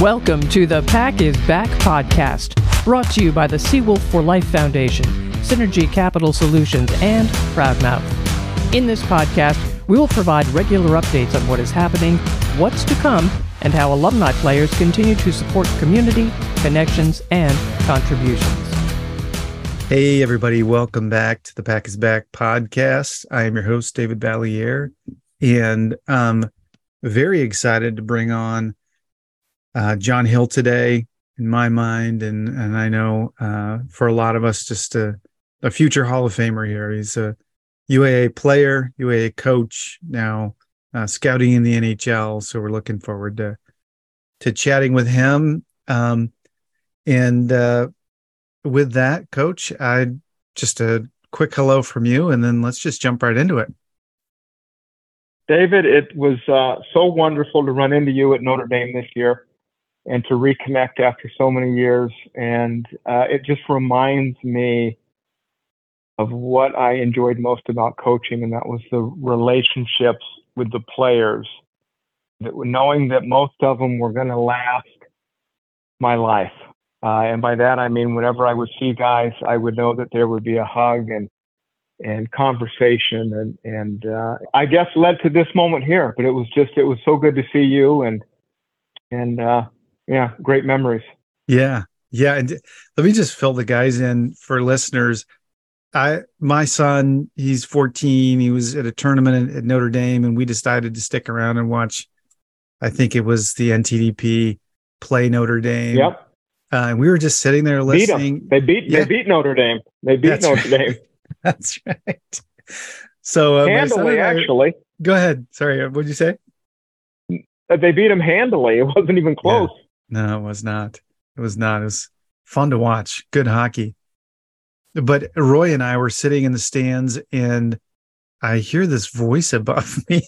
Welcome to the Pack is Back podcast, brought to you by the Seawolf for Life Foundation, Synergy Capital Solutions, and Proudmouth. In this podcast, we will provide regular updates on what is happening, what's to come, and how alumni players continue to support community, connections, and contributions. Hey, everybody, welcome back to the Pack is Back podcast. I am your host, David Vallieres, and I'm very excited to bring on uh, John Hill today in my mind, and and I know uh, for a lot of us, just a, a future Hall of Famer here. He's a UAA player, UAA coach, now uh, scouting in the NHL. So we're looking forward to to chatting with him. Um, and uh, with that, Coach, I just a quick hello from you, and then let's just jump right into it. David, it was uh, so wonderful to run into you at Notre Dame this year and to reconnect after so many years. And uh, it just reminds me of what I enjoyed most about coaching, and that was the relationships with the players. That knowing that most of them were going to last my life. Uh, and by that I mean whenever I would see guys, I would know that there would be a hug and and conversation and and uh, I guess led to this moment here. But it was just it was so good to see you and and uh, yeah, great memories. Yeah. Yeah. And let me just fill the guys in for listeners. I, my son, he's 14. He was at a tournament at Notre Dame and we decided to stick around and watch, I think it was the NTDP play Notre Dame. Yep. Uh, and we were just sitting there listening. Beat they beat, yeah. they beat Notre Dame. They beat That's Notre right. Dame. That's right. So, uh, handily, actually. Go ahead. Sorry. What did you say? Uh, they beat him handily. It wasn't even close. Yeah. No, it was not. It was not. It was fun to watch. Good hockey. But Roy and I were sitting in the stands and I hear this voice above me.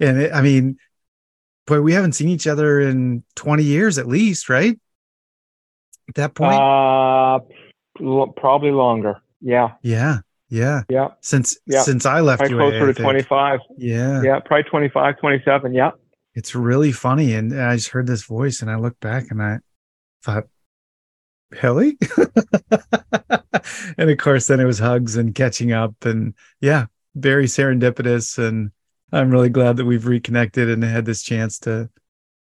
and it, I mean, boy, we haven't seen each other in 20 years at least, right? At that point? Uh, probably longer. Yeah. Yeah. Yeah. Yeah. Since yeah. since I left probably UAA, closer to 25. Yeah. Yeah, probably 25, 27. Yeah it's really funny. And I just heard this voice and I looked back and I thought, Hilly? and of course, then it was hugs and catching up. And yeah, very serendipitous. And I'm really glad that we've reconnected and had this chance to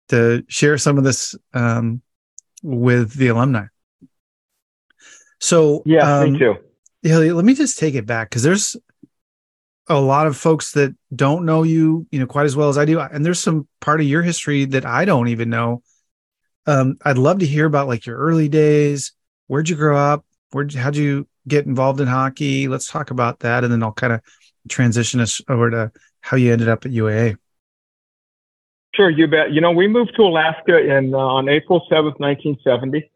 to share some of this um, with the alumni. So yeah, um, me too. Yeah, let me just take it back because there's a lot of folks that don't know you, you know, quite as well as I do. And there's some part of your history that I don't even know. Um, I'd love to hear about like your early days. Where'd you grow up? Where'd how'd you get involved in hockey? Let's talk about that. And then I'll kind of transition us over to how you ended up at UAA. Sure, you bet. You know, we moved to Alaska in uh, on April 7th, 1970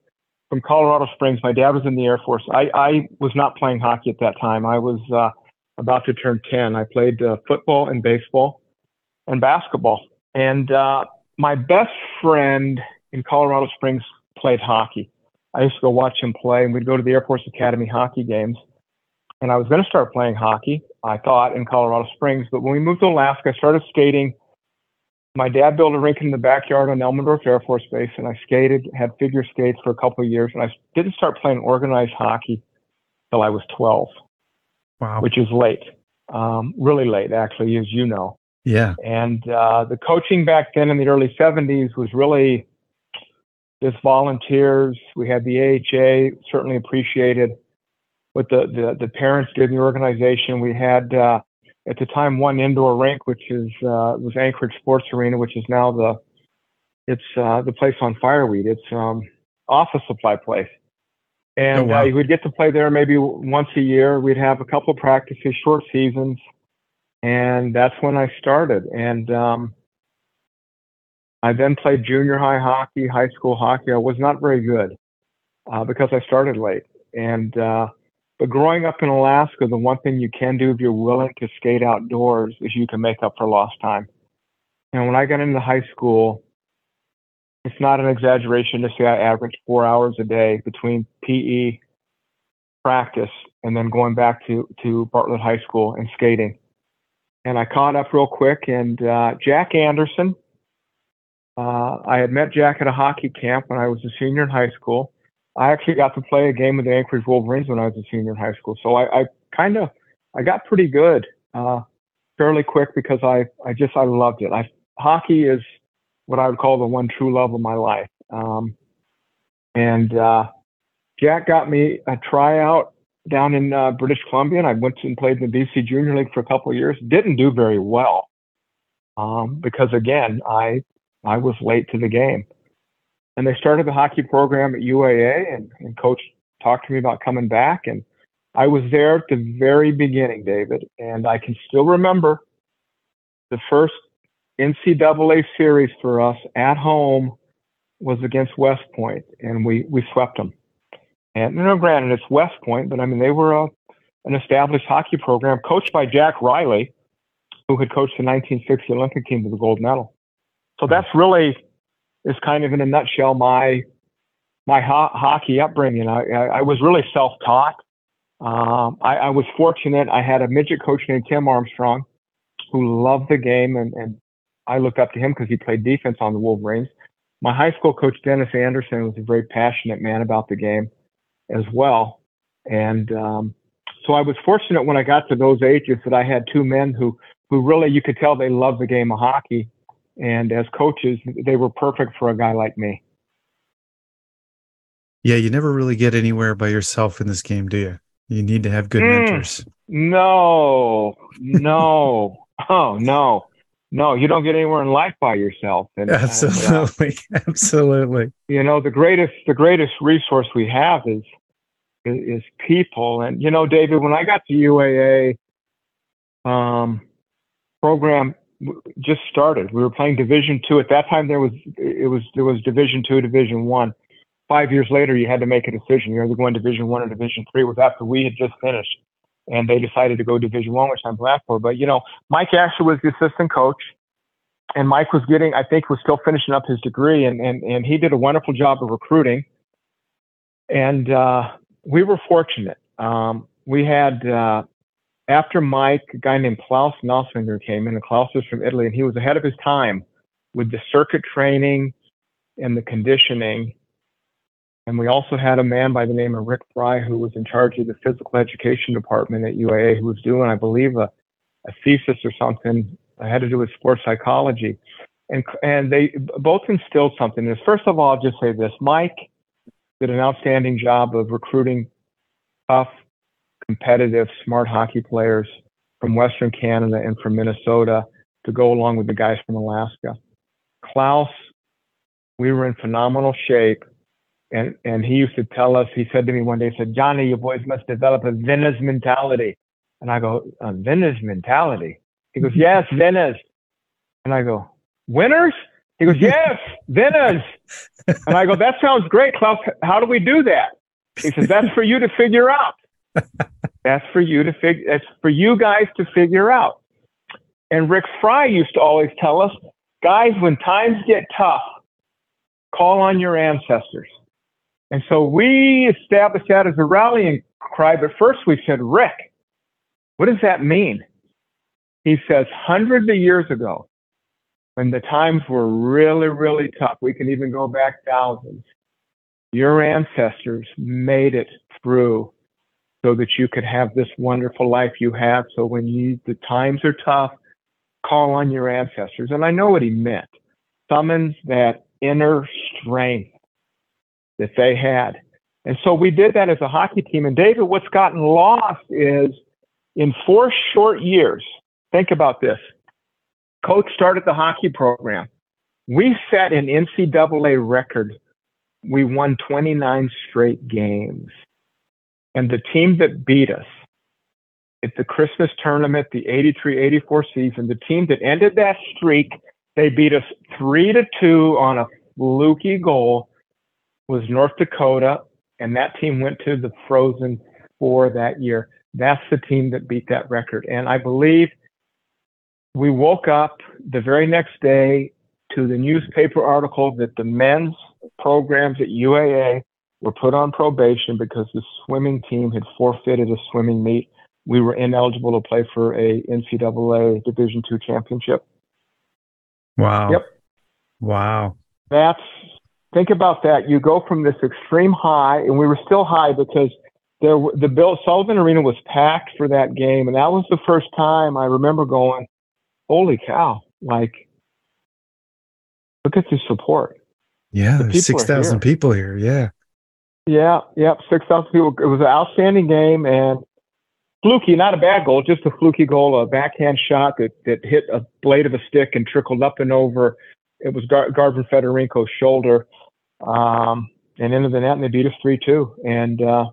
from Colorado Springs. My dad was in the Air Force. I, I was not playing hockey at that time. I was, uh, about to turn 10. I played uh, football and baseball and basketball. And uh, my best friend in Colorado Springs played hockey. I used to go watch him play, and we'd go to the Air Force Academy hockey games. And I was going to start playing hockey, I thought, in Colorado Springs. But when we moved to Alaska, I started skating. My dad built a rink in the backyard on Elmendorf Air Force Base, and I skated, had figure skates for a couple of years. And I didn't start playing organized hockey till I was 12. Wow. Which is late, um, really late, actually, as you know. Yeah. And uh, the coaching back then in the early 70s was really just volunteers. We had the AHA, certainly appreciated what the, the, the parents did in the organization. We had, uh, at the time, one indoor rink, which is uh, was Anchorage Sports Arena, which is now the it's uh, the place on Fireweed. It's um, office supply place. And oh, wow. uh, we'd get to play there maybe once a year. We'd have a couple of practices, short seasons, and that's when I started. And um, I then played junior high hockey, high school hockey. I was not very good uh, because I started late. And uh, but growing up in Alaska, the one thing you can do if you're willing to skate outdoors is you can make up for lost time. And when I got into high school, it's not an exaggeration to say I averaged four hours a day between PE practice and then going back to, to Bartlett High School and skating. And I caught up real quick, and uh, Jack Anderson, Uh, I had met Jack at a hockey camp when I was a senior in high school. I actually got to play a game with the Anchorage Wolverines when I was a senior in high school. So I, I kind of, I got pretty good uh, fairly quick because I, I just, I loved it. I, hockey is what I would call the one true love of my life. Um, and uh, Jack got me a tryout down in uh, British Columbia, and I went and played in the BC Junior League for a couple of years. Didn't do very well um, because, again, I I was late to the game. And they started the hockey program at UAA, and, and coach talked to me about coming back. And I was there at the very beginning, David, and I can still remember the first NCAA series for us at home was against West Point, and we we swept them. And you know, granted, it's West Point, but I mean they were a, an established hockey program coached by Jack Riley, who had coached the 1960 Olympic team to the gold medal. So that's really is kind of in a nutshell my my ho- hockey upbringing. I, I, I was really self-taught. Um, I, I was fortunate. I had a midget coach named Tim Armstrong who loved the game, and, and I looked up to him because he played defense on the Wolverines. My high school coach, Dennis Anderson, was a very passionate man about the game as well. And um, so I was fortunate when I got to those ages that I had two men who, who really, you could tell they loved the game of hockey. And as coaches, they were perfect for a guy like me. Yeah, you never really get anywhere by yourself in this game, do you? You need to have good mm, mentors. No, no, oh no, no. You don't get anywhere in life by yourself. And, absolutely, and, uh, absolutely. You know, the greatest, the greatest resource we have is, is, is people. And you know, David, when I got to UAA, um, program just started. We were playing Division Two at that time. There was it was there was Division Two, Division One five years later, you had to make a decision. You're either going Division One or Division Three. Was after we had just finished, and they decided to go Division One, which I'm glad for. But you know, Mike Asher was the assistant coach, and Mike was getting, I think, was still finishing up his degree, and and and he did a wonderful job of recruiting. And uh, we were fortunate. Um, we had uh, after Mike, a guy named Klaus Nosslinger came in, and Klaus was from Italy, and he was ahead of his time with the circuit training and the conditioning and we also had a man by the name of Rick Fry who was in charge of the physical education department at UAA who was doing, I believe, a, a thesis or something that had to do with sports psychology. And, and they both instilled something. This. First of all, I'll just say this Mike did an outstanding job of recruiting tough, competitive, smart hockey players from Western Canada and from Minnesota to go along with the guys from Alaska. Klaus, we were in phenomenal shape and and he used to tell us. He said to me one day, he said, "Johnny, you boys must develop a Venice mentality." And I go, "A Venice mentality?" He goes, "Yes, Venice." And I go, "Winners?" He goes, "Yes, Venice." And I go, "That sounds great, Klaus. How do we do that?" He says, "That's for you to figure out. That's for you to figure. That's for you guys to figure out." And Rick Fry used to always tell us, guys, when times get tough, call on your ancestors. And so we established that as a rallying cry. But first we said, Rick, what does that mean? He says, hundreds of years ago, when the times were really, really tough, we can even go back thousands, your ancestors made it through so that you could have this wonderful life you have. So when you, the times are tough, call on your ancestors. And I know what he meant. Summons that inner strength that they had. And so we did that as a hockey team. And David, what's gotten lost is in four short years, think about this. Coach started the hockey program. We set an NCAA record. We won 29 straight games. And the team that beat us at the Christmas tournament, the 83 84 season, the team that ended that streak, they beat us three to two on a fluky goal was North Dakota, and that team went to the Frozen Four that year. That's the team that beat that record. And I believe we woke up the very next day to the newspaper article that the men's programs at UAA were put on probation because the swimming team had forfeited a swimming meet. We were ineligible to play for a NCAA Division two championship. Wow. Yep. Wow. That's think about that. You go from this extreme high, and we were still high because there the Bill Sullivan Arena was packed for that game, and that was the first time I remember going, "Holy cow!" Like, look at the support. Yeah, the six thousand people here. Yeah. Yeah, yep, six thousand people. It was an outstanding game and fluky, not a bad goal, just a fluky goal, a backhand shot that, that hit a blade of a stick and trickled up and over. It was Gar- Garvin Federico's shoulder um, and into the net, and they beat us three two. And uh,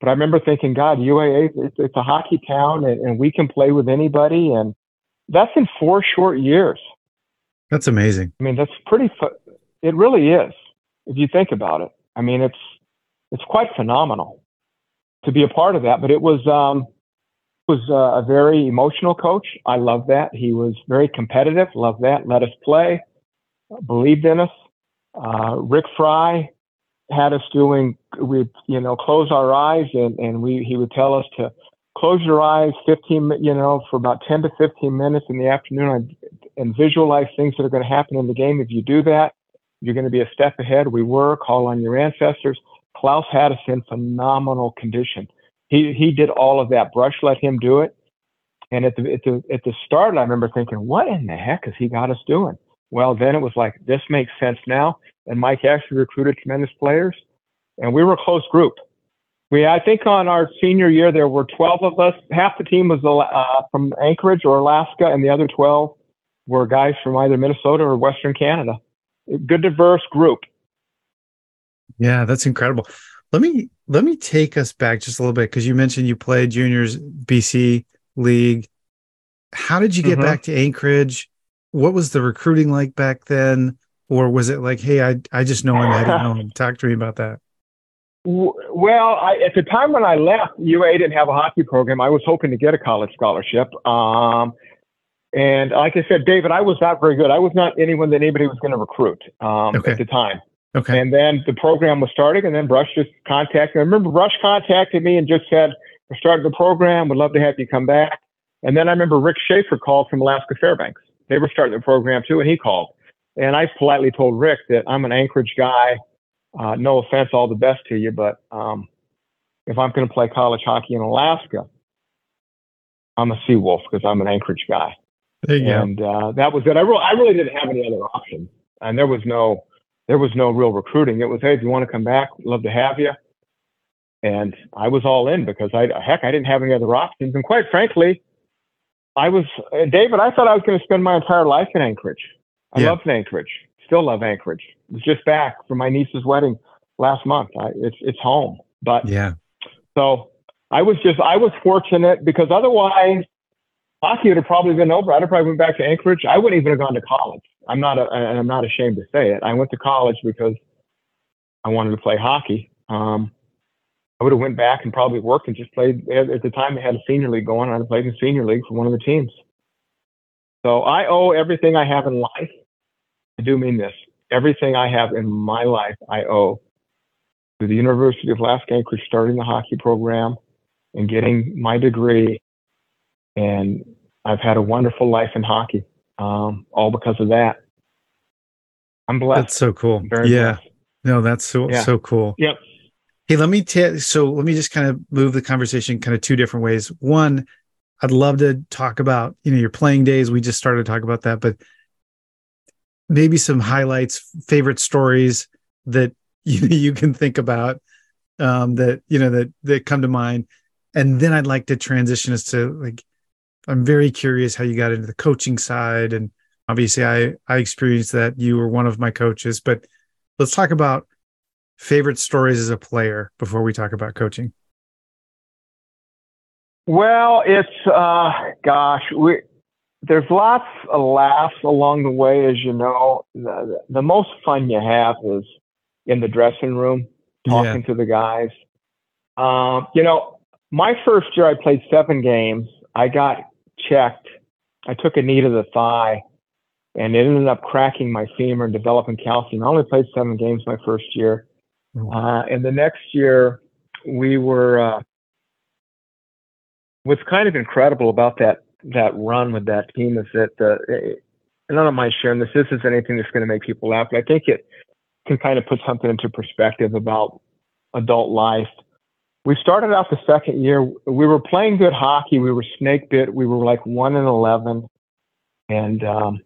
but I remember thinking, God, UAA, it's, it's a hockey town, and, and we can play with anybody, and that's in four short years. That's amazing. I mean, that's pretty. Fu- it really is, if you think about it. I mean, it's it's quite phenomenal to be a part of that. But it was um, was uh, a very emotional coach. I love that. He was very competitive. Love that. Let us play. Believed in us. Uh, Rick Fry had us doing. we'd, you know close our eyes and and we he would tell us to close your eyes 15 you know for about 10 to 15 minutes in the afternoon and, visualize things that are going to happen in the game. If you do that, you're going to be a step ahead. We were. Call on your ancestors. Klaus had us in phenomenal condition. He he did all of that. Brush let him do it. And at the at the at the start, I remember thinking, what in the heck has he got us doing? Well, then it was like this makes sense now. And Mike actually recruited tremendous players, and we were a close group. We I think on our senior year there were 12 of us. Half the team was uh, from Anchorage or Alaska, and the other 12 were guys from either Minnesota or Western Canada. Good diverse group. Yeah, that's incredible. Let me let me take us back just a little bit because you mentioned you played juniors BC league. How did you get mm-hmm. back to Anchorage? What was the recruiting like back then? Or was it like, hey, I I just know him, I didn't know him. Talk to me about that. Well, I, at the time when I left, UA didn't have a hockey program. I was hoping to get a college scholarship. Um, and like I said, David, I was not very good. I was not anyone that anybody was going to recruit um, okay. at the time. Okay. And then the program was starting, and then Brush just contacted. I remember Brush contacted me and just said, "We're starting the program. Would love to have you come back." And then I remember Rick Schaefer called from Alaska Fairbanks. They were starting the program too, and he called. And I politely told Rick that I'm an Anchorage guy. Uh, no offense, all the best to you, but um, if I'm going to play college hockey in Alaska, I'm a Seawolf because I'm an Anchorage guy. and uh, that was it. I, re- I really didn't have any other options, and there was no there was no real recruiting. It was, hey, if you want to come back, love to have you. And I was all in because I, heck, I didn't have any other options. And quite frankly, I was, uh, David, I thought I was going to spend my entire life in Anchorage. I yeah. loved Anchorage, still love Anchorage. I was just back from my niece's wedding last month. I, it's, it's home. But yeah. So I was just, I was fortunate because otherwise hockey would have probably been over. I'd have probably went back to Anchorage. I wouldn't even have gone to college. I'm not, a, and I'm not ashamed to say it. I went to college because I wanted to play hockey. Um, I would have went back and probably worked and just played. At the time, they had a senior league going. I'd played in senior league for one of the teams. So I owe everything I have in life. I do mean this. Everything I have in my life, I owe to the University of Alaska Anchorage starting the hockey program and getting my degree. And I've had a wonderful life in hockey um, all because of that. I'm blessed. That's so cool. yeah. Blessed. No, that's so yeah. so cool. Yep. Hey, let me tell. So let me just kind of move the conversation kind of two different ways. One, I'd love to talk about you know your playing days. We just started to talk about that, but maybe some highlights, favorite stories that you you can think about um, that you know that that come to mind, and then I'd like to transition us to like I'm very curious how you got into the coaching side. And obviously I, I experienced that you were one of my coaches, but let's talk about favorite stories as a player before we talk about coaching. Well, it's, uh, gosh, we, there's lots of laughs along the way, as you know. The, the most fun you have is in the dressing room, talking yeah. to the guys. Um, you know, my first year I played seven games. I got checked, I took a knee to the thigh and it ended up cracking my femur and developing calcium. I only played seven games my first year. Uh, and the next year, we were. Uh, what's kind of incredible about that that run with that team is that the and I don't mind sharing this. This is anything that's going to make people laugh, but I think it can kind of put something into perspective about adult life. We started out the second year. We were playing good hockey. We were snake bit. We were like one and eleven, and um,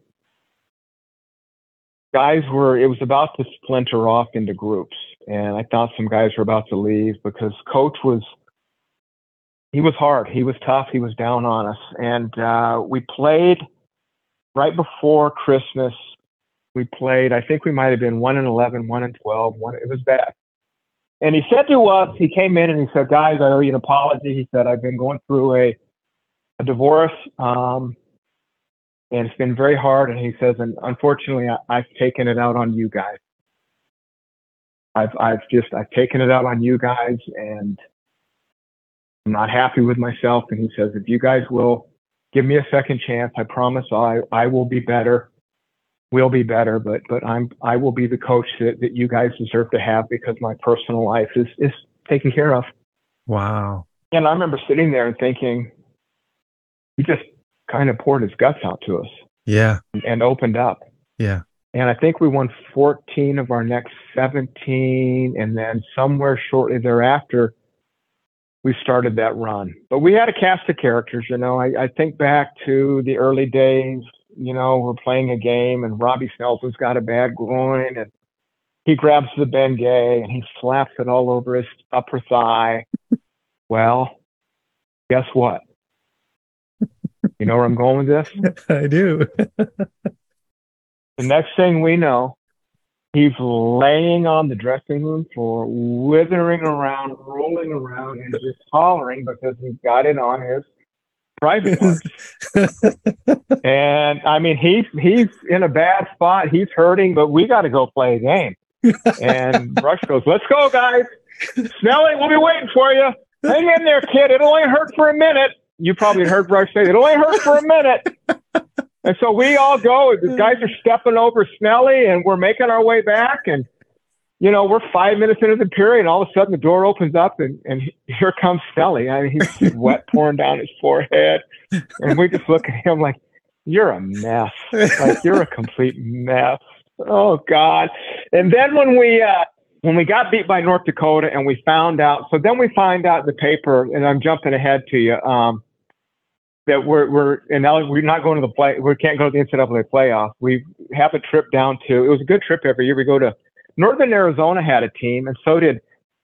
guys were. It was about to splinter off into groups, and I thought some guys were about to leave because coach was. He was hard. He was tough. He was down on us, and uh, we played right before Christmas. We played. I think we might have been one and 11, one and 12. One, it was bad. And he said to us, he came in and he said, guys, I owe you an apology. He said, I've been going through a, a divorce. Um, and it's been very hard. And he says, and unfortunately, I, I've taken it out on you guys. I've, I've just, I've taken it out on you guys and I'm not happy with myself. And he says, if you guys will give me a second chance, I promise I, I will be better will be better, but but I'm I will be the coach that, that you guys deserve to have because my personal life is is taken care of. Wow. And I remember sitting there and thinking, he just kind of poured his guts out to us. Yeah. And, and opened up. Yeah. And I think we won 14 of our next 17. And then somewhere shortly thereafter, we started that run. But we had a cast of characters, you know. I, I think back to the early days you know, we're playing a game and Robbie Snelson's got a bad groin and he grabs the Bengay and he slaps it all over his upper thigh. well, guess what? You know where I'm going with this? I do. the next thing we know, he's laying on the dressing room floor, withering around, rolling around, and just hollering because he's got it on his private parts. and I mean, he's he's in a bad spot. He's hurting, but we got to go play a game. And Brush goes, "Let's go, guys! Snelly, we'll be waiting for you. Hang in there, kid. It'll only hurt for a minute." You probably heard Brush say, "It'll only hurt for a minute." And so we all go. The guys are stepping over Snelly, and we're making our way back. And you know, we're five minutes into the period, and all of a sudden the door opens up, and, and here comes Snelly. I mean, he's sweat pouring down his forehead, and we just look at him like, "You're a mess. Like you're a complete mess." Oh God! And then when we uh, when we got beat by North Dakota, and we found out, so then we find out in the paper, and I'm jumping ahead to you. Um, that we're we're and now we're not going to the play. We can't go to the NCAA playoff. We have a trip down to. It was a good trip every year. We go to Northern Arizona had a team, and so did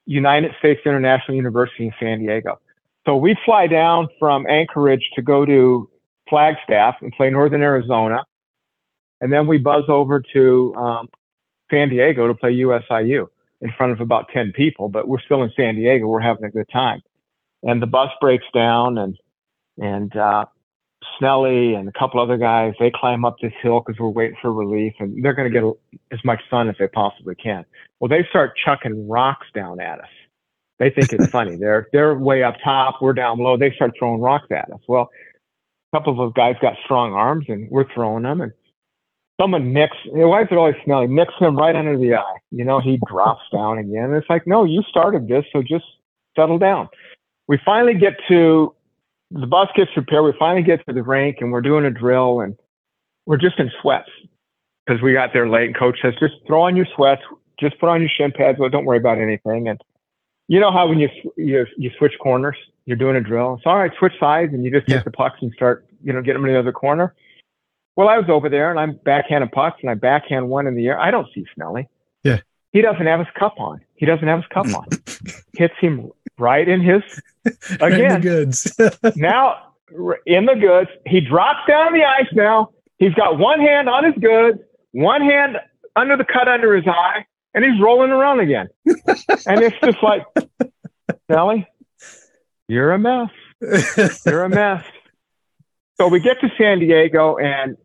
United States International University in San Diego. So we fly down from Anchorage to go to Flagstaff and play Northern Arizona, and then we buzz over to um, San Diego to play USIU in front of about 10 people, but we're still in San Diego. We're having a good time. And the bus breaks down and, and, uh, Snelly and a couple other guys, they climb up this hill because we're waiting for relief and they're going to get as much sun as they possibly can. Well, they start chucking rocks down at us. They think it's funny. They're, they're way up top. We're down below. They start throwing rocks at us. Well, a couple of those guys got strong arms and we're throwing them and someone nicks, why is it always Snelly? Nicks him right under the eye. You know, he drops down again. It's like, no, you started this. So just settle down. We finally get to the bus gets prepared. We finally get to the rink and we're doing a drill and we're just in sweats because we got there late. And coach says, just throw on your sweats, just put on your shin pads. Well, don't worry about anything. And you know how when you you you switch corners, you're doing a drill. It's all right, switch sides, and you just yeah. take the pucks and start you know get them in the other corner. Well, I was over there and I'm backhanding pucks and I backhand one in the air. I don't see Snelly. Yeah. He doesn't have his cup on. He doesn't have his cup on. Hits him right in his again. goods. now in the goods, he drops down the ice. Now he's got one hand on his goods, one hand under the cut under his eye, and he's rolling around again. and it's just like, Snelly, you're a mess. You're a mess. so we get to San Diego, and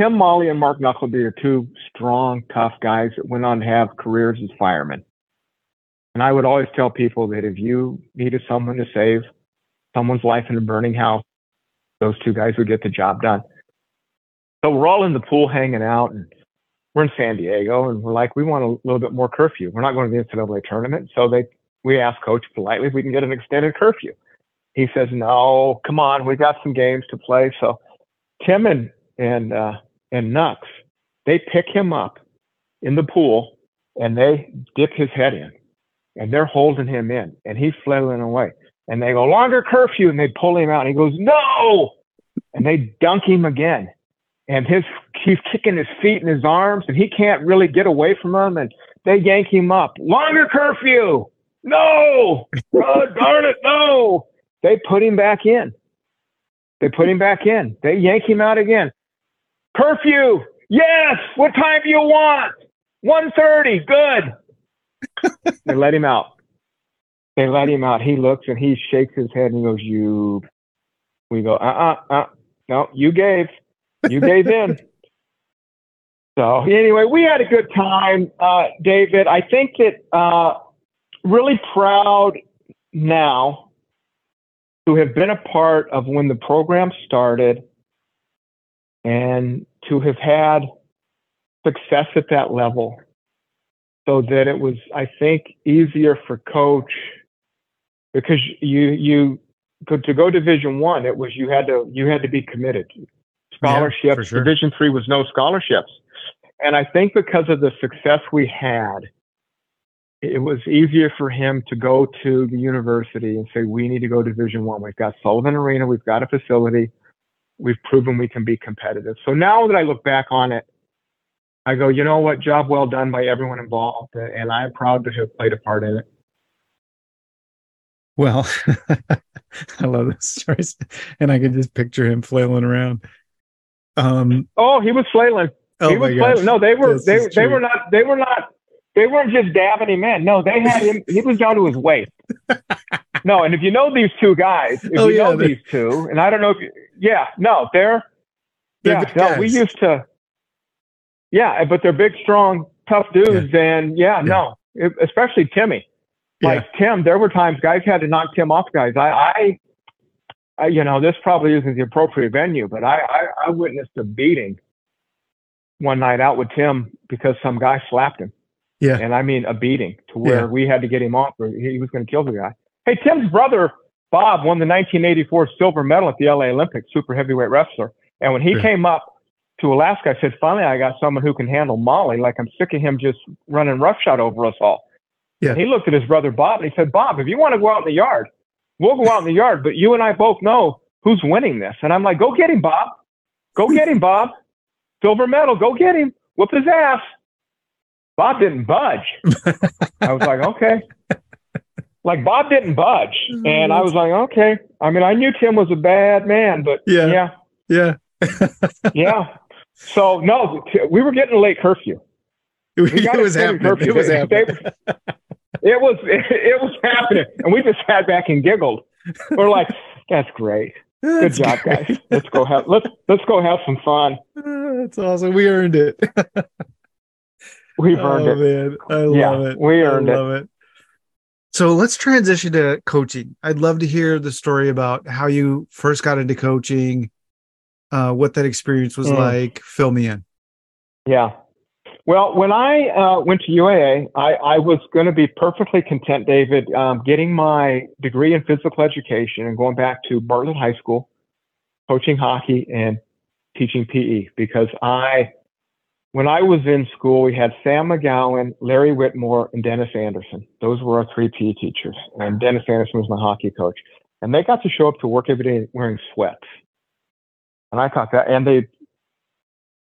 Tim Molle and Mark Knuckleby are two strong, tough guys that went on to have careers as firemen. And I would always tell people that if you needed someone to save someone's life in a burning house, those two guys would get the job done. So we're all in the pool hanging out and we're in San Diego and we're like, we want a little bit more curfew. We're not going to the NCAA tournament. So they, we asked coach politely if we can get an extended curfew. He says, no, come on. We've got some games to play. So Tim and, and, uh, and Nux, they pick him up in the pool and they dip his head in and they're holding him in and he's flailing away. And they go, longer curfew. And they pull him out and he goes, no. And they dunk him again. And his he's kicking his feet and his arms and he can't really get away from them. And they yank him up. Longer curfew. No. Oh, darn it. No. They put him back in. They put him back in. They yank him out again. Curfew. Yes. What time do you want? 1.30. Good. They let him out. They let him out. He looks and he shakes his head and he goes, you. We go, uh-uh, uh, no, you gave. You gave in. So anyway, we had a good time, uh, David. I think that uh, really proud now to have been a part of when the program started and to have had success at that level so that it was i think easier for coach because you you to go division one it was you had to you had to be committed scholarships yeah, sure. division three was no scholarships and i think because of the success we had it was easier for him to go to the university and say, we need to go Division One. We've got Sullivan Arena. We've got a facility. We've proven we can be competitive. So now that I look back on it, I go, you know what? Job well done by everyone involved, and I'm proud to have played a part in it. Well, I love this story, and I can just picture him flailing around. Um, oh, he was flailing. Oh he was flailing. No, they were they they were not they were not they weren't just dabbing him in. No, they had him. he was down to his waist. No, and if you know these two guys, if oh, you yeah, know these two, and I don't know if you, yeah, no, they're, they're yeah, no, we used to, yeah, uh, but they're big, strong, tough dudes, yeah. and yeah, yeah. no, it, especially Timmy. Like Tim, there were times guys had to knock Tim off guys. I, I, I you know, this probably isn't the appropriate venue, but I, I, I witnessed a beating one night out with Tim because some guy slapped him. Yeah. And I mean a beating to where yeah. we had to get him off or he was going to kill the guy. Hey, Tim's brother, Bob, won the 1984 silver medal at the LA Olympics, super heavyweight wrestler. And when he yeah. came up to Alaska, I said, finally, I got someone who can handle Molle. Like I'm sick of him just running roughshod over us all. Yeah. And he looked at his brother, Bob, and he said, Bob, if you want to go out in the yard, we'll go out in the yard, but you and I both know who's winning this. And I'm like, go get him, Bob. Go get him, Bob. Silver medal. Go get him. Whoop his ass. Bob didn't budge. I was like, okay. Like Bob didn't budge. Mm-hmm. And I was like, okay. I mean, I knew Tim was a bad man, but yeah. Yeah. Yeah. yeah. So no, we were getting a late curfew. it was happening. Curfew. It was happening. it was it, it was happening. And we just sat back and giggled. We're like, that's great. Good that's job, great. guys. Let's go have let's let's go have some fun. That's awesome. We earned it. We've earned oh, it. Man. I love yeah, it. We earned I love it. it. So let's transition to coaching. I'd love to hear the story about how you first got into coaching, uh, what that experience was mm. like. Fill me in. Yeah. Well, when I uh, went to UAA, I, I was going to be perfectly content, David, um, getting my degree in physical education and going back to Bartlett High School, coaching hockey and teaching PE because I when I was in school, we had Sam McGowan, Larry Whitmore, and Dennis Anderson. Those were our three PE teachers. And Dennis Anderson was my hockey coach. And they got to show up to work every day wearing sweats. And I thought that, and they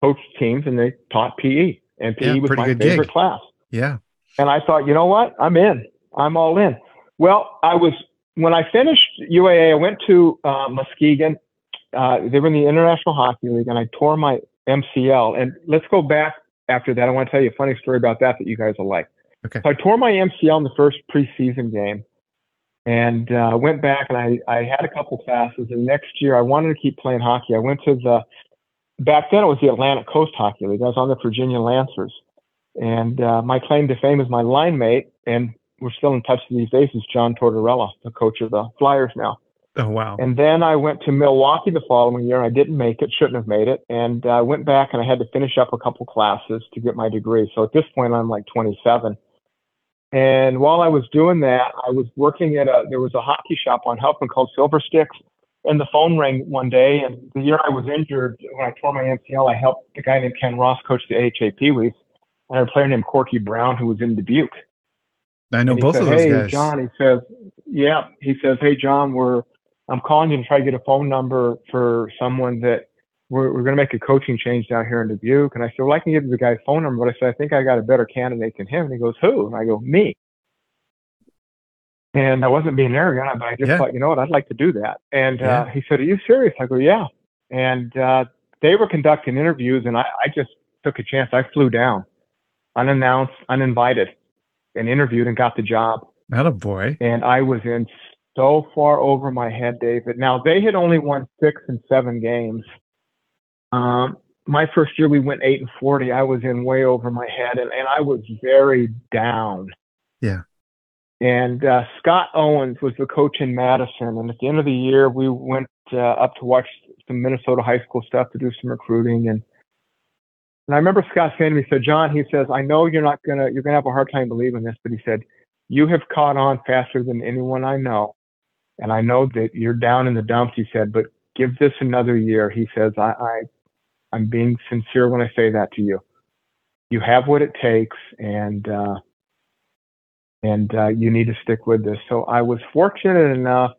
coached teams and they taught PE. And PE yeah, was my favorite gig. class. Yeah. And I thought, you know what? I'm in. I'm all in. Well, I was, when I finished UAA, I went to uh, Muskegon. Uh, they were in the International Hockey League, and I tore my MCL. And let's go back after that. I want to tell you a funny story about that that you guys will like. Okay. So I tore my MCL in the first preseason game and uh, went back and I, I had a couple classes. And next year I wanted to keep playing hockey. I went to the, back then it was the Atlantic Coast Hockey League. I was on the Virginia Lancers. And uh, my claim to fame as my line mate, and we're still in touch these days, is John Tortorella, the coach of the Flyers now. Oh wow! And then I went to Milwaukee the following year. I didn't make it, shouldn't have made it, and I uh, went back and I had to finish up a couple classes to get my degree. So at this point, I'm like 27. And while I was doing that, I was working at a there was a hockey shop on Huffman called Silver Sticks, and the phone rang one day. And the year I was injured, when I tore my MCL, I helped a guy named Ken Ross coach the AHA Pee Wees. And a player named Corky Brown who was in Dubuque. I know both said, of those hey, guys. John, he says, yeah, he says, hey, John, we're, I'm calling you to try to get a phone number for someone that we're, we're going to make a coaching change down here in Dubuque. And I said, well, I can give you the guy's phone number, but I said, I think I got a better candidate than him. And he goes, who? And I go, me. And I wasn't being arrogant, but I just Yeah. thought, you know what, I'd like to do that. And Yeah. uh, he said, are you serious? I go, yeah. And uh, they were conducting interviews, and I, I just took a chance. I flew down, unannounced, uninvited, and interviewed and got the job Not a boy. and I was in so far over my head, David. Now they had only won six and seven games. Um, my first year we went eight and forty. I was in way over my head, and, and I was very down. Yeah. And uh, Scott Owens was the coach in Madison, and at the end of the year we went uh, up to watch some Minnesota high school stuff to do some recruiting and. And I remember Scott saying to me, so John, he says, I know you're not gonna, you're gonna have a hard time believing this, but he said, you have caught on faster than anyone I know. And I know that you're down in the dumps, he said, but give this another year. He says, I, I, I'm being sincere when I say that to you. You have what it takes and, uh, and, uh, you need to stick with this. So I was fortunate enough,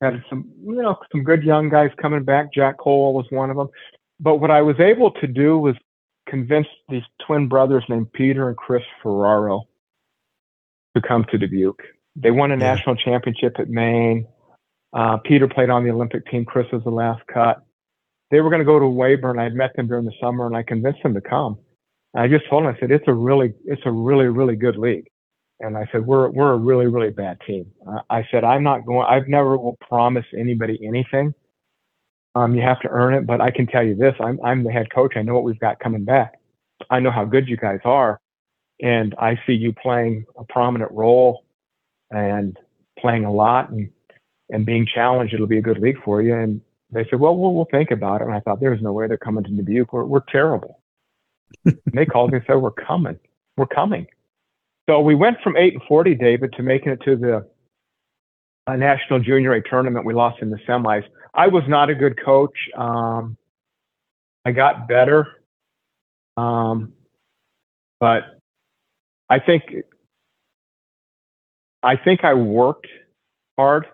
had some, you know, some good young guys coming back. Jack Cole was one of them. But what I was able to do was convince these twin brothers named Peter and Chris Ferraro to come to Dubuque. They won a Yeah. national championship at Maine. Uh, Peter played on the Olympic team. Chris was the last cut. They were going to go to Weyburn. I'd met them during the summer, and I convinced them to come. And I just told them, I said, "It's a really, it's a really, really good league." And I said, "We're we're a really, really bad team." Uh, I said, "I'm not going. I've never will promise anybody anything. Um, you have to earn it. But I can tell you this: I'm I'm the head coach. I know what we've got coming back. I know how good you guys are, and I see you playing a prominent role and playing a lot and and being challenged. It'll be a good league for you." And they said, "Well, we'll, we'll think about it." And I thought, "There's no way they're coming to Dubuque. We're we're terrible." and they called me and said, "We're coming. We're coming." So we went from eight and forty, David, to making it to the uh, national junior A tournament. We lost in the semis. I was not a good coach. Um, I got better, um, but I think I think I worked hard.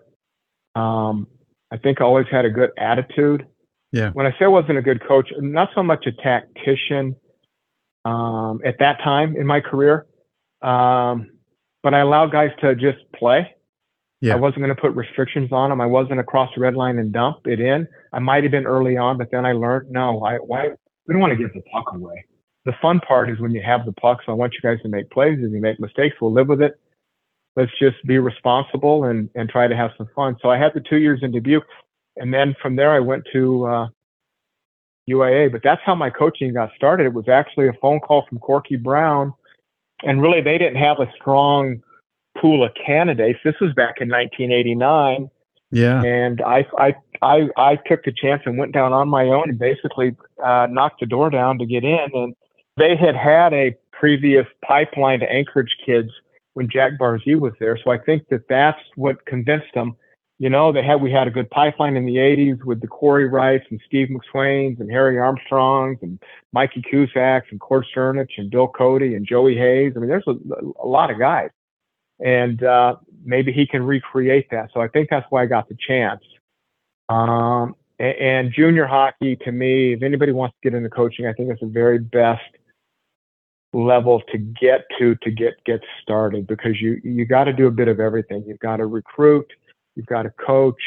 Um, I think I always had a good attitude. Yeah. When I say I wasn't a good coach, not so much a tactician um, at that time in my career, um, but I allowed guys to just play. Yeah. I wasn't going to put restrictions on them. I wasn't going to cross the red line and dump it in. I might have been early on, but then I learned no. I why we don't want to give the puck away. The fun part is when you have the puck. So I want you guys to make plays. If you make mistakes, we'll live with it. Let's just be responsible and and try to have some fun. So I had the two years in Dubuque, and then from there I went to uh, UAA. But that's how my coaching got started. It was actually a phone call from Corky Brown, and really they didn't have a strong pool of candidates. This was back in 1989, Yeah. and I I I I took the chance and went down on my own and basically uh, knocked the door down to get in. And they had had a previous pipeline to Anchorage kids when Jack Barzee was there, so I think that that's what convinced them. You know, they had we had a good pipeline in the 80s with the Corey Wrights and Steve McSwains and Harry Armstrongs and Mikey Cusacks and Cord Cernich and Bill Cody and Joey Hayes. I mean, there's a, a lot of guys and uh, maybe he can recreate that. So I think that's why I got the chance. Um, and, and junior hockey, to me, if anybody wants to get into coaching, I think it's the very best level to get to to get get started because you you got to do a bit of everything. You've got to recruit, you've got to coach,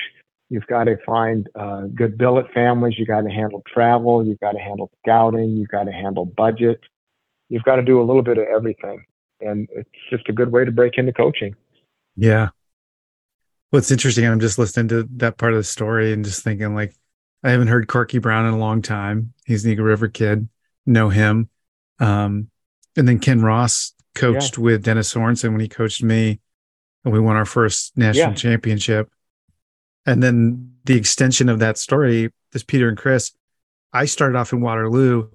you've got to find uh, good billet families, you've got to handle travel, you've got to handle scouting, you've got to handle budget, you've got to do a little bit of everything and it's just a good way to break into coaching. Yeah. What's interesting, I'm just listening to that part of the story and just thinking like, I haven't heard Corky Brown in a long time. He's an Eagle River kid, know him. Um, and then Ken Ross coached with Dennis Sorensen when he coached me, and we won our first national Yeah. championship. And then the extension of that story, this Peter and Chris, I started off in Waterloo.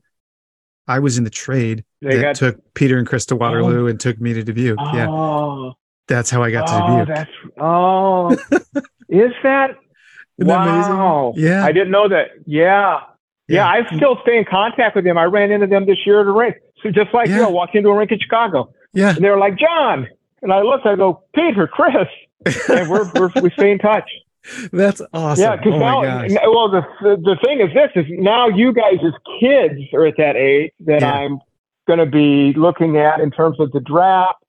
I was in the trade They that got took Peter and Chris to oh. Waterloo and took me to Dubuque. Yeah, oh, that's how I got to oh, Dubuque. that's oh, is that Isn't that amazing? wow. Yeah. I didn't know that. Yeah. Yeah. I still stay in contact with them. I ran into them this year at a rink. So just like you, know, walked into a rink in Chicago Yeah. and they were like, John. And I looked, I go, Peter, Chris. And we're, we're, we stay in touch. That's awesome. Yeah, because oh now, well, the, the the thing is, this is now you guys as kids are at that age that Yeah. I'm going to be looking at in terms of the draft.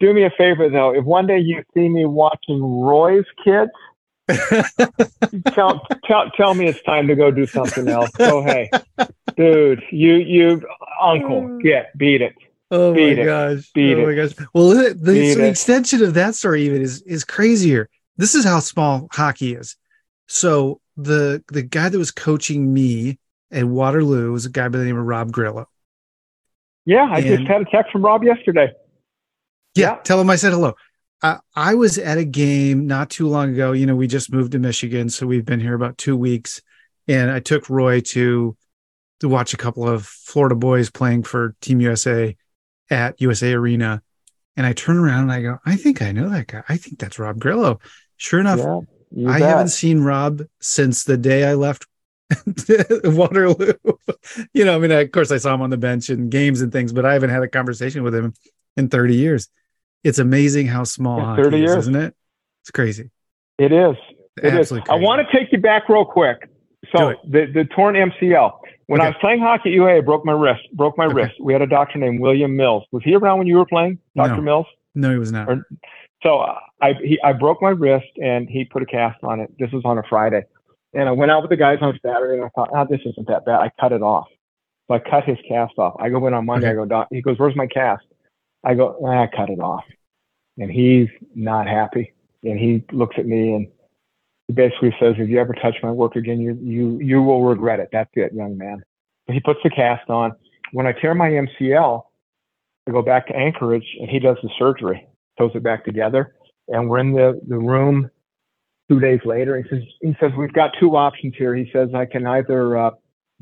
Do me a favor though, if one day you see me watching Roy's kids, tell tell tell me it's time to go do something else. Go hey, dude, you you uncle, yeah, beat it. Oh my it. gosh. Beat oh my it. gosh. Well, the, the, so the extension of that story even is is crazier. This is how small hockey is. So the the guy that was coaching me at Waterloo was a guy by the name of Rob Grillo. Yeah, I And- just had a text from Rob yesterday. Yeah, Yeah. tell him I said hello. I, I was at a game not too long ago. You know, we just moved to Michigan, so we've been here about two weeks, and I took Roy to to watch a couple of Florida boys playing for Team USA at USA Arena. And I turn around and I go, I think I know that guy. I think that's Rob Grillo. Sure enough, Yeah, I bet. haven't seen Rob since the day I left Waterloo. you know, I mean, of course, I saw him on the bench and games and things, but I haven't had a conversation with him in 30 years. It's amazing how small Yeah, hockey 30 is, years. isn't it? It's crazy. It is. It is. I want to take you back real quick. So the the torn MCL. When I was playing hockey at UA, I broke my wrist. Broke my Okay. wrist. We had a doctor named William Mills. Was he around when you were playing, Doctor No. Mills? No, he was not. Or- So uh, I he, I broke my wrist and he put a cast on it. This was on a Friday, and I went out with the guys on Saturday and I thought, oh, this isn't that bad. I cut it off. So I cut his cast off. I go in on Monday. Okay. I go, Doc. He goes, where's my cast? I go, ah, I cut it off, and he's not happy. And he looks at me and he basically says, if you ever touch my work again, you you you will regret it. That's it, young man. He puts the cast on. When I tear my MCL, I go back to Anchorage and he does the surgery sews it back together. And we're in the, the room two days later. He says, he says, we've got two options here. He says, I can either uh,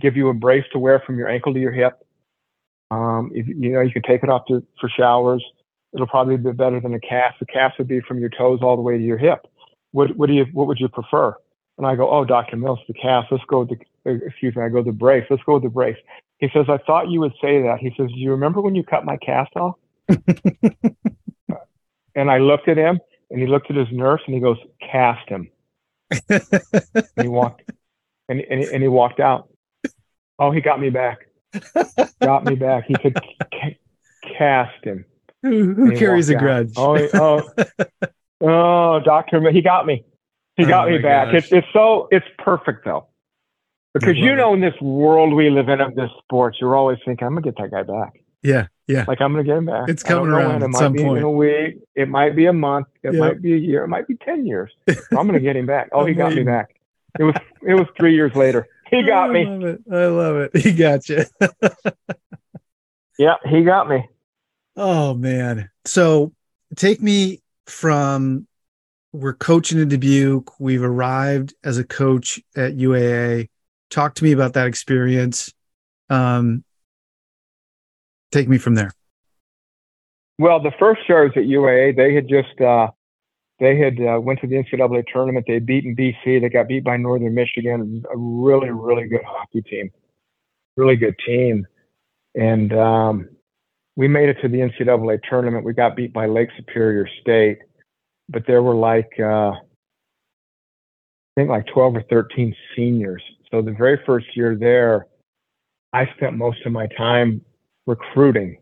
give you a brace to wear from your ankle to your hip. Um, if, you know, you can take it off to, for showers. It'll probably be better than a cast. The cast would be from your toes all the way to your hip. What, what do you, what would you prefer? And I go, oh, Dr. Mills, the cast. Let's go with the, uh, excuse me, I go the brace. Let's go with the brace. He says, I thought you would say that. He says, do you remember when you cut my cast off? And I looked at him and he looked at his nurse and he goes, cast him. and he walked and, and, he, and he walked out. Oh, he got me back. Got me back. He said, "Ca- cast him. Who, who carries a grudge? Oh, oh, oh, doctor, he got me. He Oh got me back. gosh. It's, it's so, it's perfect though. Because you know, in this world we live in of this sports, you're always thinking, I'm gonna get that guy back. yeah, yeah. Like I'm gonna get him back. It's coming around. It at might some be point. in a week. It might be a month. It Yeah. might be a year. It might be ten years. I'm gonna get him back. Oh, he got me back. It was it was three years later. He got I me. love it. I love it. He got you. Yeah, he got me. Oh man. So take me from we're coaching in Dubuque. We've arrived as a coach at UAA. Talk to me about that experience. Um, take me from there. Well, the first was at UAA, they had just uh, they had uh, went to the NCAA tournament. They had beaten BC. They got beat by Northern Michigan. A really, really good hockey team. Really good team. And um, we made it to the NCAA tournament. We got beat by Lake Superior State, but there were like uh, I think like 12 or 13 seniors. So the very first year there, I spent most of my time recruiting.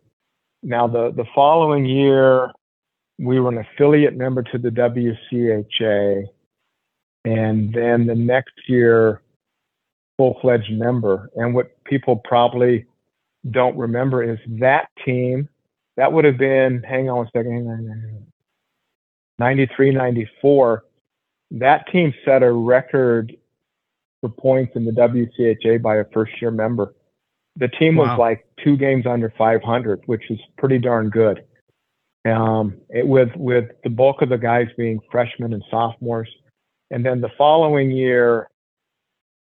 Now the the following year, we were an affiliate member to the WCHA, and then the next year, full fledged member. And what people probably don't remember is that team. That would have been, hang on a second, hang on, hang on. 93, 94. That team set a record for points in the WCHA by a first year member. The team was Wow. like two games under 500, which is pretty darn good. Um, it, with with the bulk of the guys being freshmen and sophomores, and then the following year,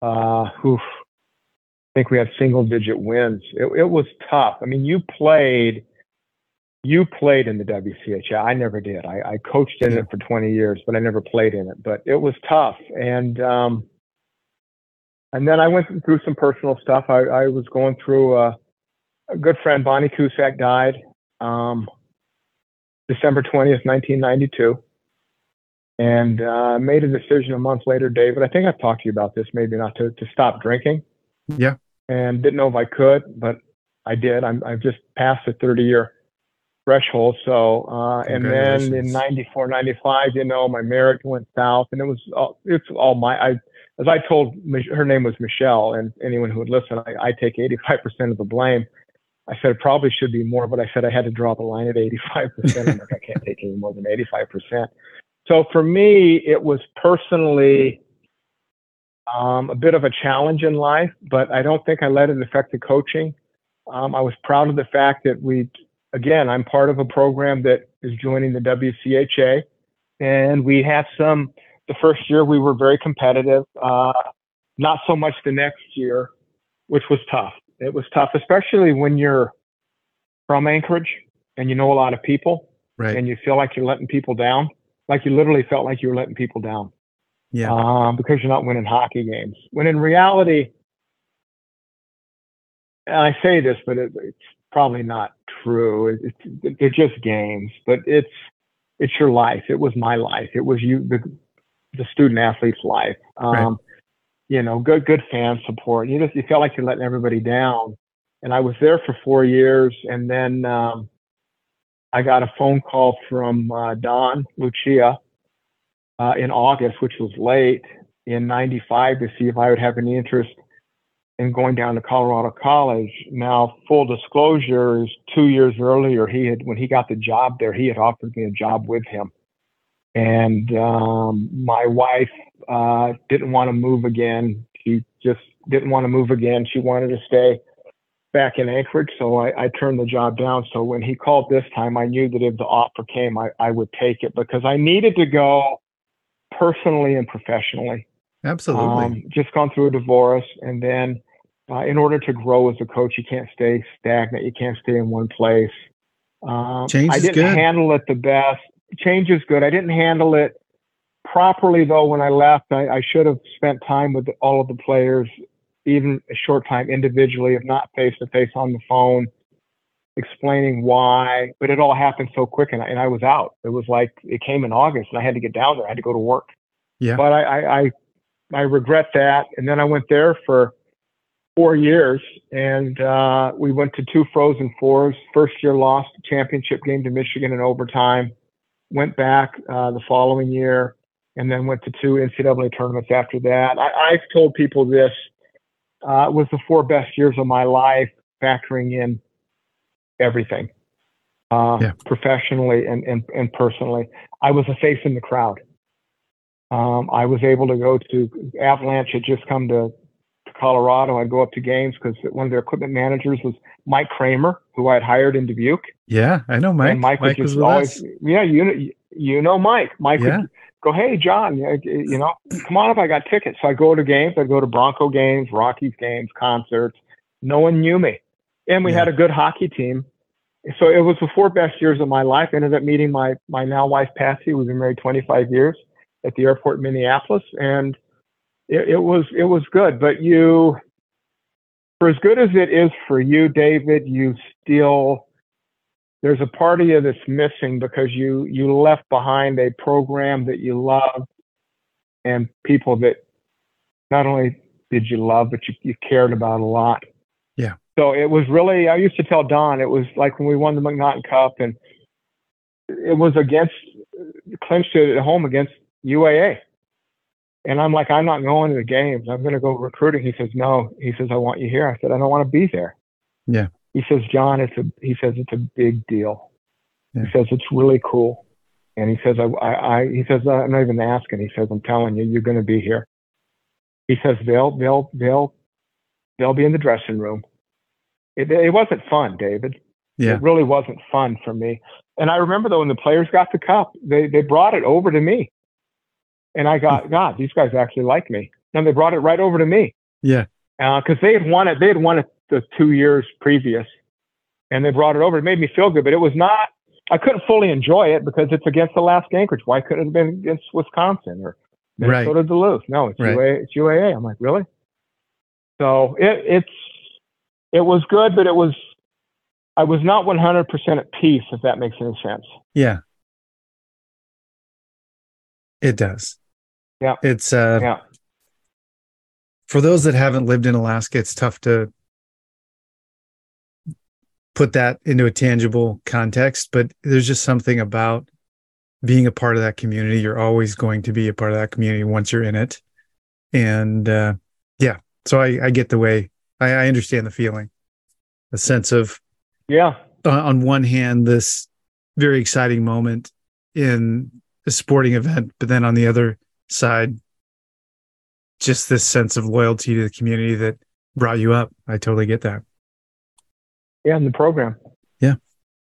uh, oof, think we had single digit wins. It, it was tough. I mean, you played you played in the WCHA. I never did. I, I coached in it for 20 years, but I never played in it. But it was tough, and um, and then I went through some personal stuff. I, I was going through uh, a good friend, Bonnie Cusack, died um, December 20th, 1992. And uh, made a decision a month later, David. I think I've talked to you about this, maybe not to, to stop drinking. Yeah. And didn't know if I could, but I did. I'm, I've just passed the 30 year threshold. So, uh, and then in 94, 95, you know, my marriage went south and it was, all, it's all my, I, as I told, her name was Michelle, and anyone who would listen, I, I take 85% of the blame. I said it probably should be more, but I said I had to draw the line at 85%. I'm like, I can't take any more than 85%. So for me, it was personally um, a bit of a challenge in life, but I don't think I let it affect the coaching. Um, I was proud of the fact that we, again, I'm part of a program that is joining the WCHA, and we have some the first year we were very competitive. Uh, not so much the next year, which was tough. It was tough, especially when you're from Anchorage and you know a lot of people, right. and you feel like you're letting people down. Like you literally felt like you were letting people down. Yeah. Um, because you're not winning hockey games. When in reality, and I say this, but it, it's probably not true. It, it's they're just games, but it's it's your life. It was my life. It was you. The the student athlete's life. Um, right. You know, good good fan support. You just you felt like you're letting everybody down. And I was there for four years, and then um, I got a phone call from uh, Don Lucia uh, in August, which was late in '95, to see if I would have any interest in going down to Colorado College. Now, full disclosure is two years earlier, he had when he got the job there, he had offered me a job with him and um, my wife uh, didn't want to move again. She just didn't want to move again. She wanted to stay back in Anchorage, so I, I turned the job down. So when he called this time, I knew that if the offer came, I, I would take it because I needed to go personally and professionally. Absolutely. Um, just gone through a divorce, and then uh, in order to grow as a coach, you can't stay stagnant. You can't stay in one place. Um, Change I didn't good. handle it the best change is good. I didn't handle it properly though when I left. I, I should have spent time with all of the players, even a short time individually, if not face to face on the phone, explaining why. But it all happened so quick, and I, and I was out. It was like it came in August, and I had to get down there. I had to go to work. Yeah. But I I, I, I regret that. And then I went there for four years, and uh, we went to two Frozen Fours. First year lost the championship game to Michigan in overtime went back uh, the following year, and then went to two NCAA tournaments after that. I, have told people this uh, was the four best years of my life, factoring in everything, uh, yeah. professionally and, and, and personally. I was a face in the crowd. Um, I was able to go to Avalanche had just come to Colorado, I'd go up to games because one of their equipment managers was Mike Kramer, who I had hired in Dubuque. Yeah, I know Mike. And Mike, Mike was just always, us. yeah, you you know Mike. Mike yeah. would go, hey John, you know, come on up. I got tickets. So I go to games. I go to Bronco games, Rockies games, concerts. No one knew me, and we yeah. had a good hockey team. So it was the four best years of my life. I ended up meeting my my now wife Patsy. We've been married 25 years at the airport in Minneapolis, and it, it was it was good. But you, for as good as it is for you, David, you still there's a part of you that's missing because you you left behind a program that you love and people that not only did you love but you, you cared about a lot. So it was really I used to tell Don it was like when we won the MacNaughton Cup and it was against clinched it at home against UAA. And I'm like, I'm not going to the games. I'm going to go recruiting. He says, no. He says, I want you here. I said, I don't want to be there. Yeah. He says, John, it's a, he says, it's a big deal. Yeah. He says, it's really cool. And he says, I, I, I, he says, I'm not even asking. He says, I'm telling you, you're going to be here. He says, they'll, they'll, they'll, they'll be in the dressing room. It, it wasn't fun, David. Yeah. It really wasn't fun for me. And I remember though, when the players got the cup, they, they brought it over to me. And I got, God, these guys actually like me. And they brought it right over to me. Yeah. Because uh, they had won it. They had won it the two years previous. and they brought it over. It made me feel good, but it was not. I couldn't fully enjoy it because it's against Alaska Anchorage. Why couldn't it have been against Wisconsin or Minnesota Right. Duluth? No, it's Right. UAA. It's UAA. I'm like, really? So it it's it was good, but it was I was not 100% at peace, if that makes any sense. Yeah. It does. Yeah. It's uh Yeah. for those that haven't lived in Alaska, it's tough to put that into a tangible context, but there's just something about being a part of that community. You're always going to be a part of that community once you're in it. And uh yeah, so I, I get the way I, I understand the feeling. A sense of Yeah. on- on one hand this very exciting moment in a sporting event but then on the other side just this sense of loyalty to the community that brought you up i totally get that Yeah, in the program. Yeah.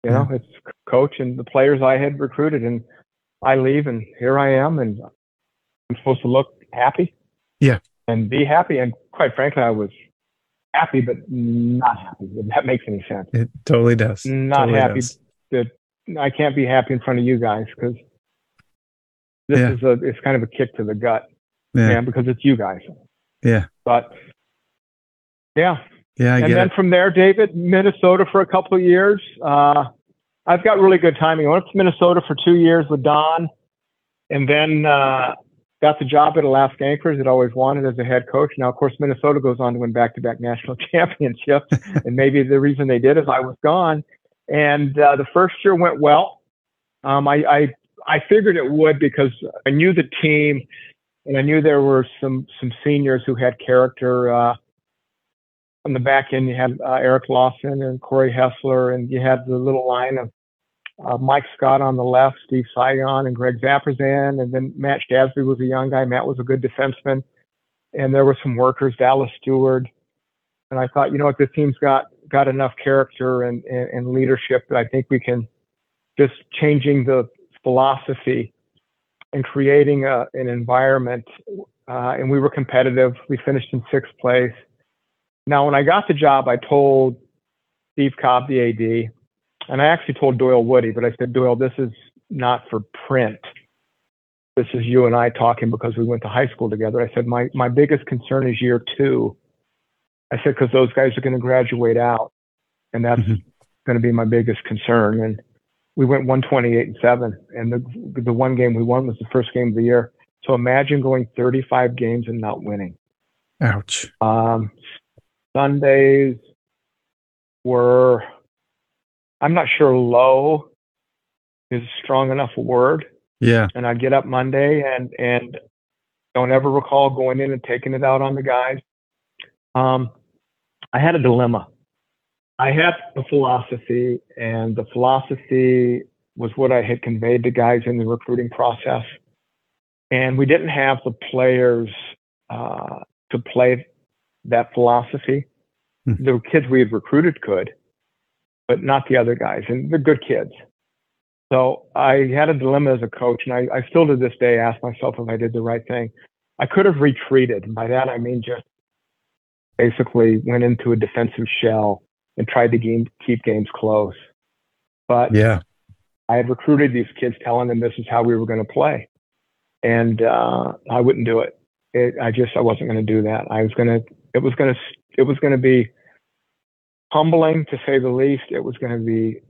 You know, it's coach and the players I had recruited, and I leave, and here I am, and I'm supposed to look happy. Yeah. And be happy, and quite frankly, I was happy, but not happy. If that makes any sense. it totally does Not Totally happy. does. I can't be happy in front of you guys because this Yeah. is a it's kind of a kick to the gut, yeah man, because it's you guys. Yeah. But yeah, yeah i and then it from there, David, Minnesota for a couple of years. Uh, I've got really good timing. I went to Minnesota for two years with Don, and then uh, got the job at Alaska Anchorage that I always wanted as a head coach. Now, of course, Minnesota goes on to win back-to-back national championships, and maybe the reason they did is I was gone. And uh, the first year went well. Um, I, I I figured it would because I knew the team, and I knew there were some some seniors who had character. Uh, on the back end, you had uh, Eric Lawson and Corey Hessler, and you had the little line of uh, Mike Scott on the left, Steve Cygan, and Greg Zapperzan, and then Matt Shasby was a young guy. Matt was a good defenseman, and there were some workers, Dallas Stewart, and I thought, you know what, this team's got got enough character and, and, and leadership that I think we can just changing the philosophy and creating a, an environment. Uh, and we were competitive. We finished in sixth place. Now, when I got the job, I told Steve Cobb, the AD, and I actually told Doyle Woody, but I said, Doyle, this is not for print. This is you and I talking because we went to high school together. I said, my, my biggest concern is year two. I said, because those guys are going to graduate out, and that's Mhm. going to be my biggest concern. And we went 128 and seven, and the the one game we won was the first game of the year. So imagine going 35 games and not winning. ouch Um, Sundays were, I'm not sure low is a strong enough word. yeah And I'd get up Monday and, and don't ever recall going in and taking it out on the guys. Um, I had a dilemma. I had a philosophy, and the philosophy was what I had conveyed to guys in the recruiting process. And we didn't have the players uh, to play that philosophy. Hmm. The kids we had recruited could, but not the other guys, and they're good kids. So I had a dilemma as a coach, and I, I still to this day ask myself if I did the right thing. I could have retreated. And by that, I mean just basically went into a defensive shell and tried to game, keep games close. But yeah I had recruited these kids telling them this is how we were going to play. And uh, I wouldn't do it. it. I just, I wasn't going to do that. I was going to, it was going to, it was going to be humbling to say the least. It was going to be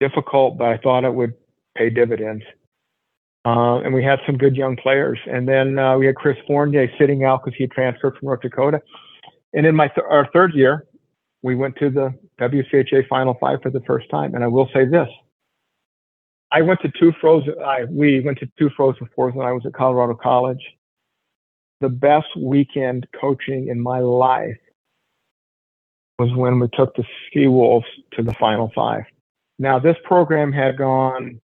difficult, but I thought it would pay dividends. Uh, and we had some good young players. And then uh, we had Chris Fournier sitting out because he transferred from North Dakota. And in my th- our third year, we went to the WCHA Final Five for the first time. And I will say this: I went to two frozen. I we went to two frozen fours when I was at Colorado College. The best weekend coaching in my life was when we took the Seawolves to the Final Five. Now this program had gone,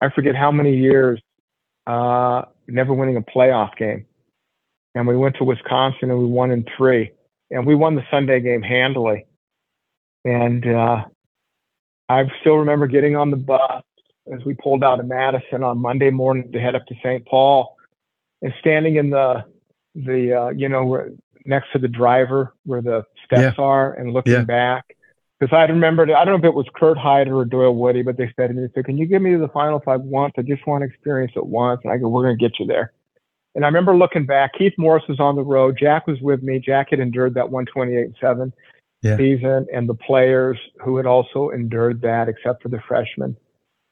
I forget how many years, uh, never winning a playoff game, and we went to Wisconsin and we won in three, and we won the Sunday game handily, and. uh I still remember getting on the bus as we pulled out of Madison on Monday morning to head up to St. Paul, and standing in the the uh, you know next to the driver where the steps are, and looking Yeah. back, because I remembered, I don't know if it was Kurt Hyder or Doyle Woody, but they said to me, said, can you give me the final five once? I just want to experience it once. And I go, we're going to get you there. And I remember looking back, Keith Morris was on the road. Jack was with me. Jack had endured that 128 7 yeah. season and the players who had also endured that, except for the freshmen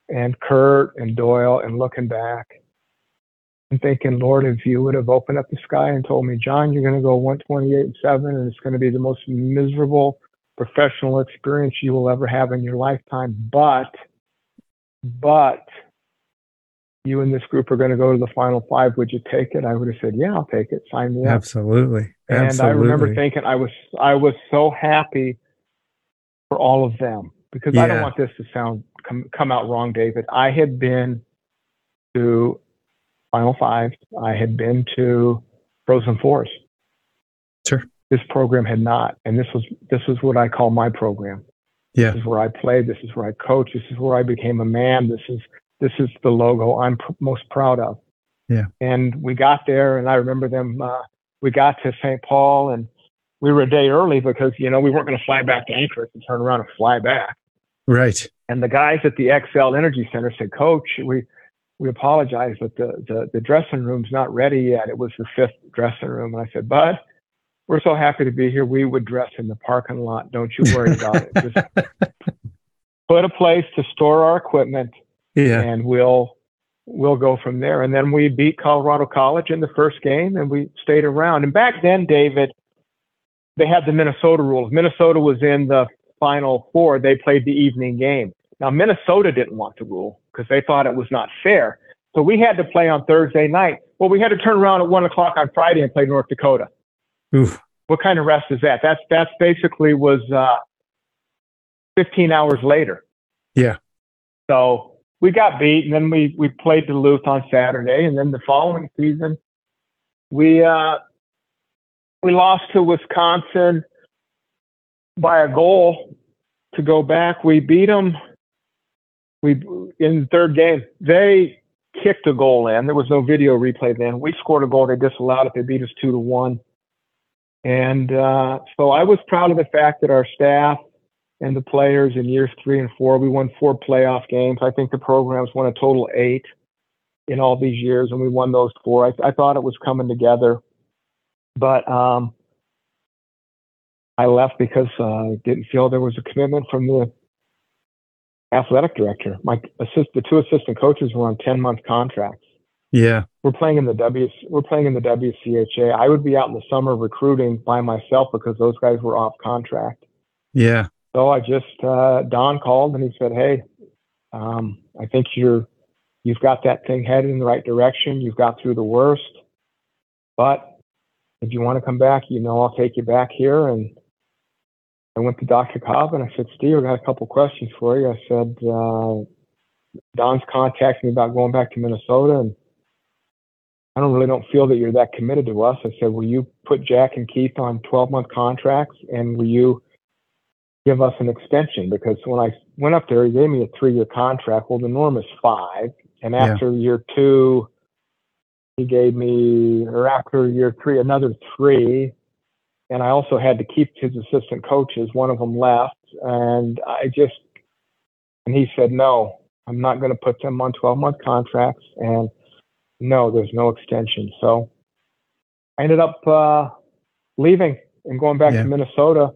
and Kurt and Doyle and looking back and thinking, Lord, if you would have opened up the sky and told me, John, you're going to go 128 7 and it's going to be the most miserable professional experience you will ever have in your lifetime. But, but you and this group are going to go to the final five. Would you take it? I would have said, yeah, I'll take it. Sign me up. Absolutely. And Absolutely. I remember thinking I was, I was so happy for all of them because yeah. I don't want this to sound, come, come out wrong, David. I had been to final five. I had been to frozen fours. Sure. This program had not. And this was, this was what I call my program. Yeah. This is where I played. This is where I coached. This is where I became a man. This is this is the logo I'm pr- most proud of. Yeah. And we got there, and I remember them. Uh, we got to St. Paul, and we were a day early because you know we weren't going to fly back to Anchorage and turn around and fly back. Right. And the guys at the Xcel Energy Center said, "Coach, we we apologize, but the the, the dressing room's not ready yet. It was the fifth dressing room." And I said, "Bud." We're so happy to be here. We would dress in the parking lot. Don't you worry about it. Just put a place to store our equipment yeah. And we'll we'll go from there. And then we beat Colorado College in the first game and we stayed around. And back then, David, they had the Minnesota rules. Minnesota was in the final four. They played the evening game. Now Minnesota didn't want the rule because they thought it was not fair. So we had to play on Thursday night. Well, we had to turn around at one o'clock on Friday and play North Dakota. Oof. What kind of rest is that? That's that's basically was uh, 15 hours later. Yeah. So we got beat, and then we we played Duluth on Saturday, and then the following season we uh, we lost to Wisconsin by a goal to go back. We beat them. We in the third game they kicked a goal in. There was no video replay then. We scored a goal. They disallowed it. They beat us two to one. And uh, so I was proud of the fact that our staff and the players in years three and four. We won four playoff games. I think the program's won a total eight in all these years, and we won those four. I, I thought it was coming together, but um, I left because uh, I didn't feel there was a commitment from the athletic director. My assist, the two assistant coaches were on ten month contracts. Yeah, we're playing in the W. We're playing in the WCHA. I would be out in the summer recruiting by myself because those guys were off contract. Yeah, so I just uh, Don called and he said, "Hey, um, I think you're you've got that thing headed in the right direction. You've got through the worst, but if you want to come back, you know I'll take you back here." And I went to Dr. Cobb and I said, "Steve, I got a couple questions for you." I said, uh, "Don's contacted me about going back to Minnesota and." I don't really don't feel that you're that committed to us. I said, will you put Jack and Keith on 12 month contracts and will you give us an extension because when I went up there, he gave me a three year contract. Well, the norm is five. And after yeah. year two, he gave me, or after year three, another three. And I also had to keep his assistant coaches. One of them left. And I just, and he said, no, I'm not going to put them on 12 month contracts. And no, there's no extension. So I ended up uh, leaving and going back yeah. to Minnesota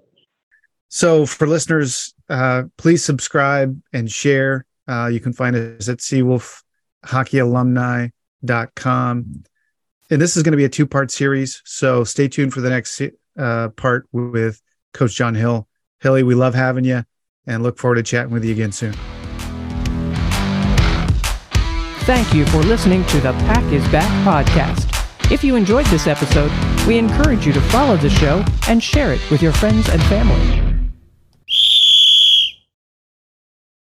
so for listeners, uh, please subscribe and share. Uh, you can find us at seawolfhockeyalumni.com. And this is going to be a two part series. So stay tuned for the next uh, part with Coach John Hill. Hilly, we love having you and look forward to chatting with you again soon. Thank you for listening to the Pack is Back podcast. If you enjoyed this episode, we encourage you to follow the show and share it with your friends and family.